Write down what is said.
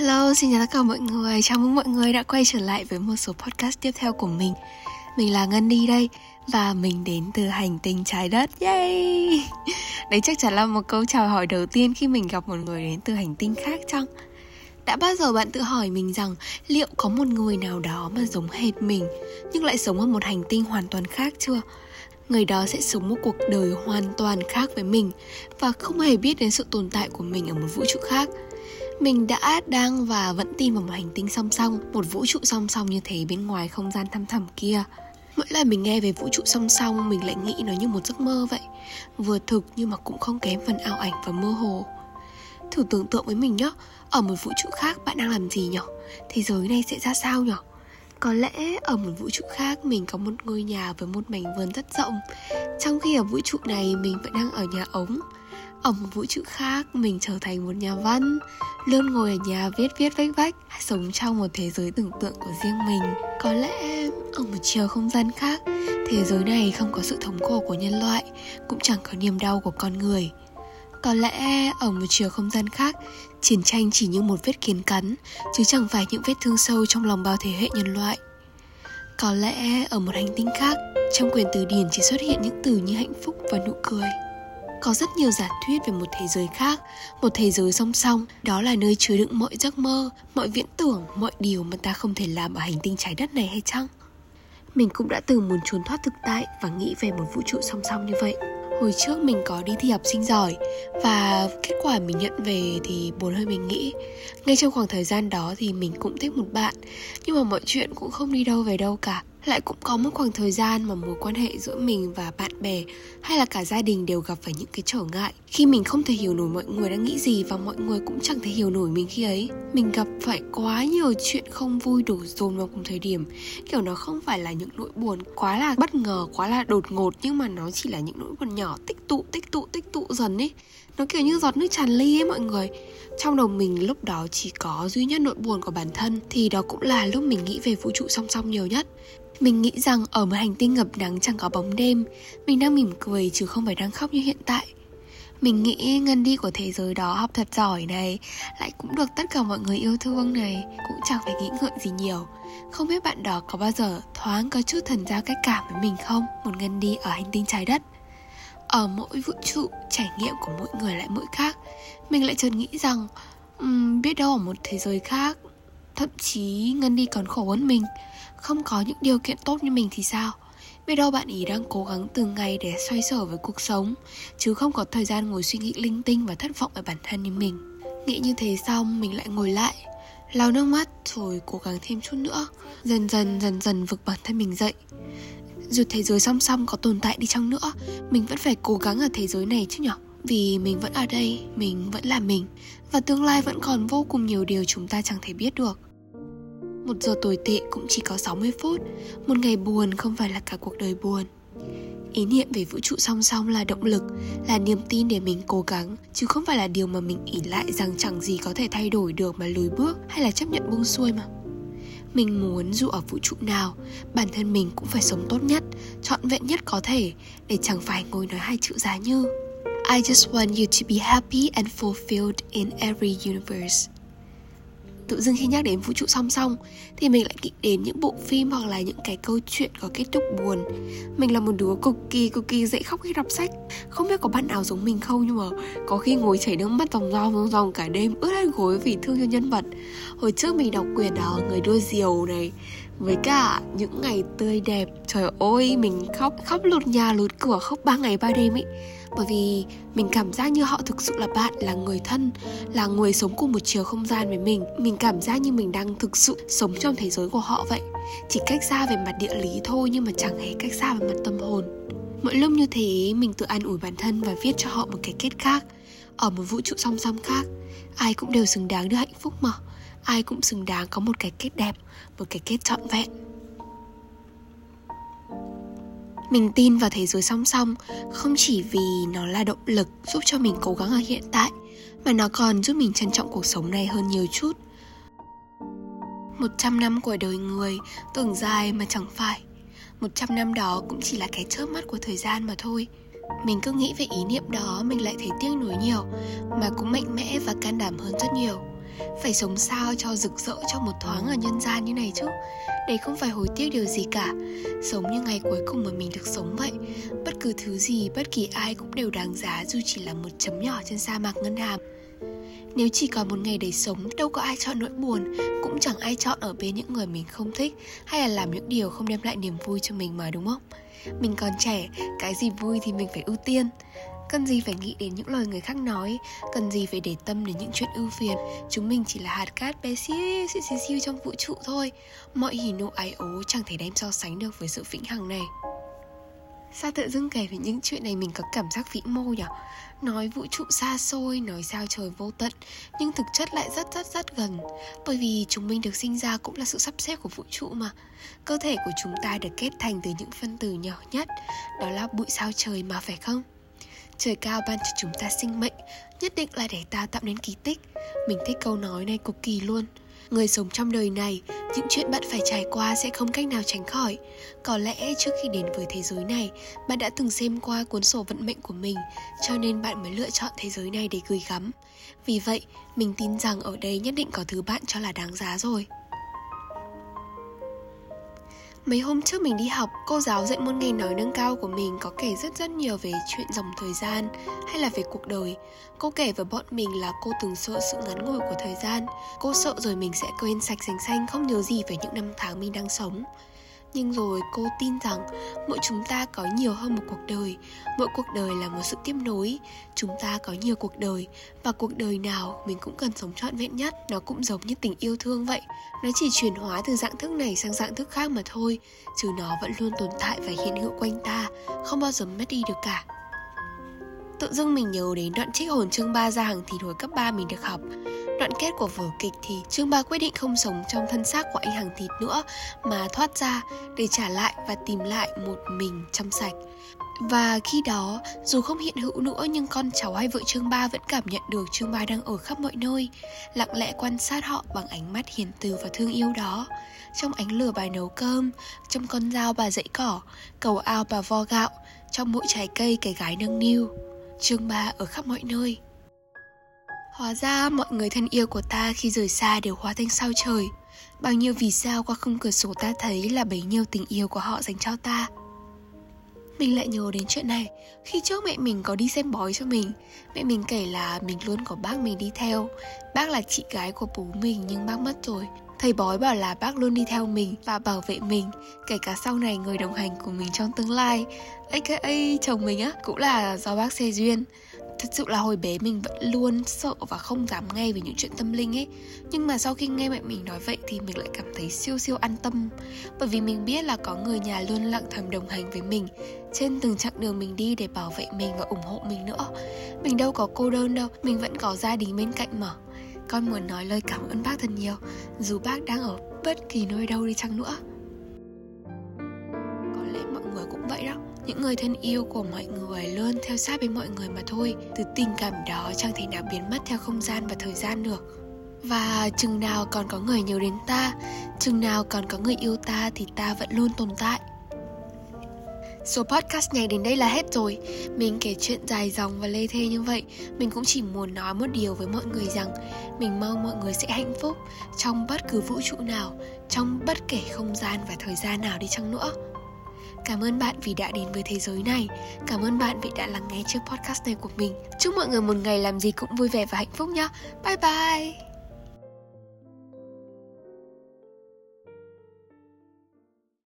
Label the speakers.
Speaker 1: Hello, xin chào tất cả mọi người. Chào mừng mọi người đã quay trở lại với một số podcast tiếp theo của mình. Mình là Ngân đi đây và mình đến từ hành tinh trái đất. Yay! Đấy chắc chắn là một câu chào hỏi đầu tiên khi mình gặp một người đến từ hành tinh khác chăng? Đã bao giờ bạn tự hỏi mình rằng liệu có một người nào đó mà giống hệt mình nhưng lại sống ở một hành tinh hoàn toàn khác chưa? Người đó sẽ sống một cuộc đời hoàn toàn khác với mình và không hề biết đến sự tồn tại của mình ở một vũ trụ khác. Mình đã, đang và vẫn tin vào một hành tinh song song, một vũ trụ song song như thế bên ngoài không gian thăm thẳm kia. Mỗi lần mình nghe về vũ trụ song song, mình lại nghĩ nó như một giấc mơ vậy. Vừa thực nhưng mà cũng không kém phần ảo ảnh và mơ hồ. Thử tưởng tượng với mình nhé, ở một vũ trụ khác bạn đang làm gì nhở? Thế giới này sẽ ra sao nhở? Có lẽ ở một vũ trụ khác mình có một ngôi nhà với một mảnh vườn rất rộng Trong khi ở vũ trụ này mình vẫn đang ở nhà ống ở một vũ trụ khác, mình trở thành một nhà văn, luôn ngồi ở nhà viết viết vách vách sống trong một thế giới tưởng tượng của riêng mình. Có lẽ ở một chiều không gian khác, thế giới này không có sự thống khổ của nhân loại, cũng chẳng có niềm đau của con người. Có lẽ ở một chiều không gian khác, chiến tranh chỉ như một vết kiến cắn, chứ chẳng phải những vết thương sâu trong lòng bao thế hệ nhân loại. Có lẽ ở một hành tinh khác, trong quyền từ điển chỉ xuất hiện những từ như hạnh phúc và nụ cười có rất nhiều giả thuyết về một thế giới khác, một thế giới song song, đó là nơi chứa đựng mọi giấc mơ, mọi viễn tưởng, mọi điều mà ta không thể làm ở hành tinh trái đất này hay chăng? Mình cũng đã từng muốn trốn thoát thực tại và nghĩ về một vũ trụ song song như vậy. Hồi trước mình có đi thi học sinh giỏi và kết quả mình nhận về thì buồn hơn mình nghĩ. Ngay trong khoảng thời gian đó thì mình cũng thích một bạn, nhưng mà mọi chuyện cũng không đi đâu về đâu cả lại cũng có một khoảng thời gian mà mối quan hệ giữa mình và bạn bè hay là cả gia đình đều gặp phải những cái trở ngại. Khi mình không thể hiểu nổi mọi người đang nghĩ gì và mọi người cũng chẳng thể hiểu nổi mình khi ấy, mình gặp phải quá nhiều chuyện không vui đổ dồn vào cùng thời điểm. Kiểu nó không phải là những nỗi buồn quá là bất ngờ, quá là đột ngột, nhưng mà nó chỉ là những nỗi buồn nhỏ, tích tụ tích tụ tích tụ dần ấy. Nó kiểu như giọt nước tràn ly ấy mọi người. Trong đầu mình lúc đó chỉ có duy nhất nỗi buồn của bản thân, thì đó cũng là lúc mình nghĩ về vũ trụ song song nhiều nhất mình nghĩ rằng ở một hành tinh ngập nắng chẳng có bóng đêm Mình đang mỉm cười chứ không phải đang khóc như hiện tại. Mình nghĩ ngân đi của thế giới đó học thật giỏi này Lại cũng được tất cả mọi người yêu thương này Cũng chẳng phải nghĩ ngợi gì nhiều. Không biết bạn đó có bao giờ thoáng có chút thần giao cách cảm với mình không? Một ngân đi ở hành tinh trái đất. Ở mỗi vũ trụ, trải nghiệm của mỗi người lại mỗi khác. Mình lại chợt nghĩ rằng um, Biết đâu ở một thế giới khác Thậm chí Ngân đi còn khổ hơn mình không có những điều kiện tốt như mình thì sao? Biết đâu bạn ý đang cố gắng từng ngày để xoay sở với cuộc sống, chứ không có thời gian ngồi suy nghĩ linh tinh và thất vọng về bản thân như mình. Nghĩ như thế xong, mình lại ngồi lại, lau nước mắt rồi cố gắng thêm chút nữa, dần dần dần dần vực bản thân mình dậy. Dù thế giới song song có tồn tại đi chăng nữa, mình vẫn phải cố gắng ở thế giới này chứ nhở? Vì mình vẫn ở đây, mình vẫn là mình, và tương lai vẫn còn vô cùng nhiều điều chúng ta chẳng thể biết được một giờ tồi tệ cũng chỉ có 60 phút. Một ngày buồn không phải là cả cuộc đời buồn. Ý niệm về vũ trụ song song là động lực, Là niềm tin để mình cố gắng, Chứ không phải là điều mà mình ỉ lại rằng chẳng gì có thể thay đổi được mà lùi bước Hay là chấp nhận buông xuôi mà. Mình muốn dù ở vũ trụ nào, Bản thân mình cũng phải sống tốt nhất, Trọn vẹn nhất có thể, Để chẳng phải ngồi nói hai chữ giá như. I just want you to be happy and fulfilled in every universe tự dưng khi nhắc đến vũ trụ song song, thì mình lại nghĩ đến những bộ phim hoặc là những cái câu chuyện có kết thúc buồn. Mình là một đứa cực kỳ cực kỳ dễ khóc khi đọc sách. Không biết có bạn nào giống mình không, nhưng mà có khi ngồi chảy nước mắt dòng ròng dòng dòng cả đêm ướt hết gối vì thương cho nhân vật. Hồi trước mình đọc quyển đó người đua diều này với cả những ngày tươi đẹp, trời ơi, mình khóc khóc lụt nhà lụt cửa khóc ba ngày ba đêm ấy. Bởi vì mình cảm giác như họ thực sự là bạn, là người thân, là người sống cùng một chiều không gian với mình. Mình cảm giác như mình đang thực sự sống trong thế giới của họ vậy. Chỉ cách xa về mặt địa lý thôi, nhưng mà chẳng hề cách xa về mặt tâm hồn. Mỗi lúc như thế, mình tự an ủi bản thân và viết cho họ một cái kết khác, ở một vũ trụ song song khác. Ai cũng đều xứng đáng được hạnh phúc mà ai cũng xứng đáng có một cái kết đẹp, một cái kết trọn vẹn mình tin vào thế giới song song, không chỉ vì nó là động lực giúp cho mình cố gắng ở hiện tại, mà nó còn giúp mình trân trọng cuộc sống này hơn nhiều chút. Một trăm năm của đời người, tưởng dài mà chẳng phải. Một trăm năm đó cũng chỉ là cái chớp mắt của thời gian mà thôi. Mình cứ nghĩ về ý niệm đó, mình lại thấy tiếc nuối nhiều, mà cũng mạnh mẽ và can đảm hơn rất nhiều. Phải sống sao cho rực rỡ trong một thoáng ở nhân gian như này chứ Đấy không phải hối tiếc điều gì cả Sống như ngày cuối cùng mà mình được sống vậy Bất cứ thứ gì, bất kỳ ai cũng đều đáng giá Dù chỉ là một chấm nhỏ trên sa mạc ngân hàm nếu chỉ còn một ngày để sống, đâu có ai chọn nỗi buồn, cũng chẳng ai chọn ở bên những người mình không thích hay là làm những điều không đem lại niềm vui cho mình mà đúng không? Mình còn trẻ, cái gì vui thì mình phải ưu tiên. Cần gì phải nghĩ đến những lời người khác nói Cần gì phải để tâm đến những chuyện ưu phiền. Chúng mình chỉ là hạt cát bé xíu xíu xíu, xíu trong vũ trụ thôi. Mọi hỉ nộ ái ố chẳng thể đem so sánh được với sự vĩnh hằng này. Sao tự dưng kể về những chuyện này mình có cảm giác vĩ mô nhỉ? Nói vũ trụ xa xôi, nói sao trời vô tận Nhưng thực chất lại rất rất rất gần. Bởi vì chúng mình được sinh ra cũng là sự sắp xếp của vũ trụ mà. Cơ thể của chúng ta được kết thành từ những phân tử nhỏ nhất. Đó là bụi sao trời mà phải không? Trời cao ban cho chúng ta sinh mệnh Nhất định là để ta tạo nên kỳ tích. Mình thích câu nói này cực kỳ luôn. Người sống trong đời này Những chuyện bạn phải trải qua sẽ không cách nào tránh khỏi. Có lẽ trước khi đến với thế giới này Bạn đã từng xem qua cuốn sổ vận mệnh của mình Cho nên bạn mới lựa chọn thế giới này để gửi gắm. Vì vậy, mình tin rằng ở đây nhất định có thứ bạn cho là đáng giá rồi. Mấy hôm trước mình đi học, cô giáo dạy môn nghe nói nâng cao của mình có kể rất rất nhiều về chuyện dòng thời gian hay là về cuộc đời. Cô kể với bọn mình là cô từng sợ sự ngắn ngủi của thời gian. Cô sợ rồi mình sẽ quên sạch sành xanh không nhớ gì về những năm tháng mình đang sống nhưng rồi cô tin rằng mỗi chúng ta có nhiều hơn một cuộc đời. Mỗi cuộc đời là một sự tiếp nối. Chúng ta có nhiều cuộc đời và cuộc đời nào mình cũng cần sống trọn vẹn nhất. Nó cũng giống như tình yêu thương vậy. Nó chỉ chuyển hóa từ dạng thức này sang dạng thức khác mà thôi. Chứ nó vẫn luôn tồn tại và hiện hữu quanh ta, không bao giờ mất đi được cả. Tự dưng mình nhớ đến đoạn trích hồn chương 3 ra hàng thì hồi cấp 3 mình được học. Đoạn kết của vở kịch thì Trương Ba quyết định không sống trong thân xác của anh hàng thịt nữa mà thoát ra để trả lại và tìm lại một mình trong sạch. Và khi đó, dù không hiện hữu nữa nhưng con cháu hay vợ Trương Ba vẫn cảm nhận được Trương Ba đang ở khắp mọi nơi, lặng lẽ quan sát họ bằng ánh mắt hiền từ và thương yêu đó. Trong ánh lửa bà nấu cơm, trong con dao bà dãy cỏ, cầu ao bà vo gạo, trong mỗi trái cây cái gái nâng niu. Trương Ba ở khắp mọi nơi. Hóa ra mọi người thân yêu của ta khi rời xa đều hóa thành sao trời. Bao nhiêu vì sao qua khung cửa sổ ta thấy là bấy nhiêu tình yêu của họ dành cho ta. Mình lại nhớ đến chuyện này, Khi trước mẹ mình có đi xem bói cho mình. Mẹ mình kể là mình luôn có bác mình đi theo. Bác là chị gái của bố mình nhưng bác mất rồi. Thầy bói bảo là bác luôn đi theo mình và bảo vệ mình, Kể cả sau này người đồng hành của mình trong tương lai. AKA chồng mình á, cũng là do bác xe duyên. Thật sự là hồi bé mình vẫn luôn sợ và không dám nghe về những chuyện tâm linh ấy. Nhưng mà sau khi nghe mẹ mình nói vậy thì mình lại cảm thấy siêu siêu an tâm. Bởi vì mình biết là có người nhà luôn lặng thầm đồng hành với mình, trên từng chặng đường mình đi để bảo vệ mình và ủng hộ mình nữa. Mình đâu có cô đơn đâu, mình vẫn có gia đình bên cạnh mà con muốn nói lời cảm ơn bác thật nhiều. Dù bác đang ở bất kỳ nơi đâu đi chăng nữa. Có lẽ mọi người cũng vậy đó. Những người thân yêu của mọi người luôn theo sát bên mọi người mà thôi. Từ tình cảm đó chẳng thể nào biến mất theo không gian và thời gian được. Và chừng nào còn có người nhớ đến ta, chừng nào còn có người yêu ta thì ta vẫn luôn tồn tại. Số podcast này đến đây là hết rồi. Mình kể chuyện dài dòng và lê thê như vậy, Mình cũng chỉ muốn nói một điều với mọi người rằng Mình mong mọi người sẽ hạnh phúc Trong bất cứ vũ trụ nào, Trong bất kể không gian và thời gian nào đi chăng nữa. Cảm ơn bạn vì đã đến với thế giới này. Cảm ơn bạn vì đã lắng nghe chiếc podcast này của mình. Chúc mọi người một ngày làm gì cũng vui vẻ và hạnh phúc nhé Bye bye.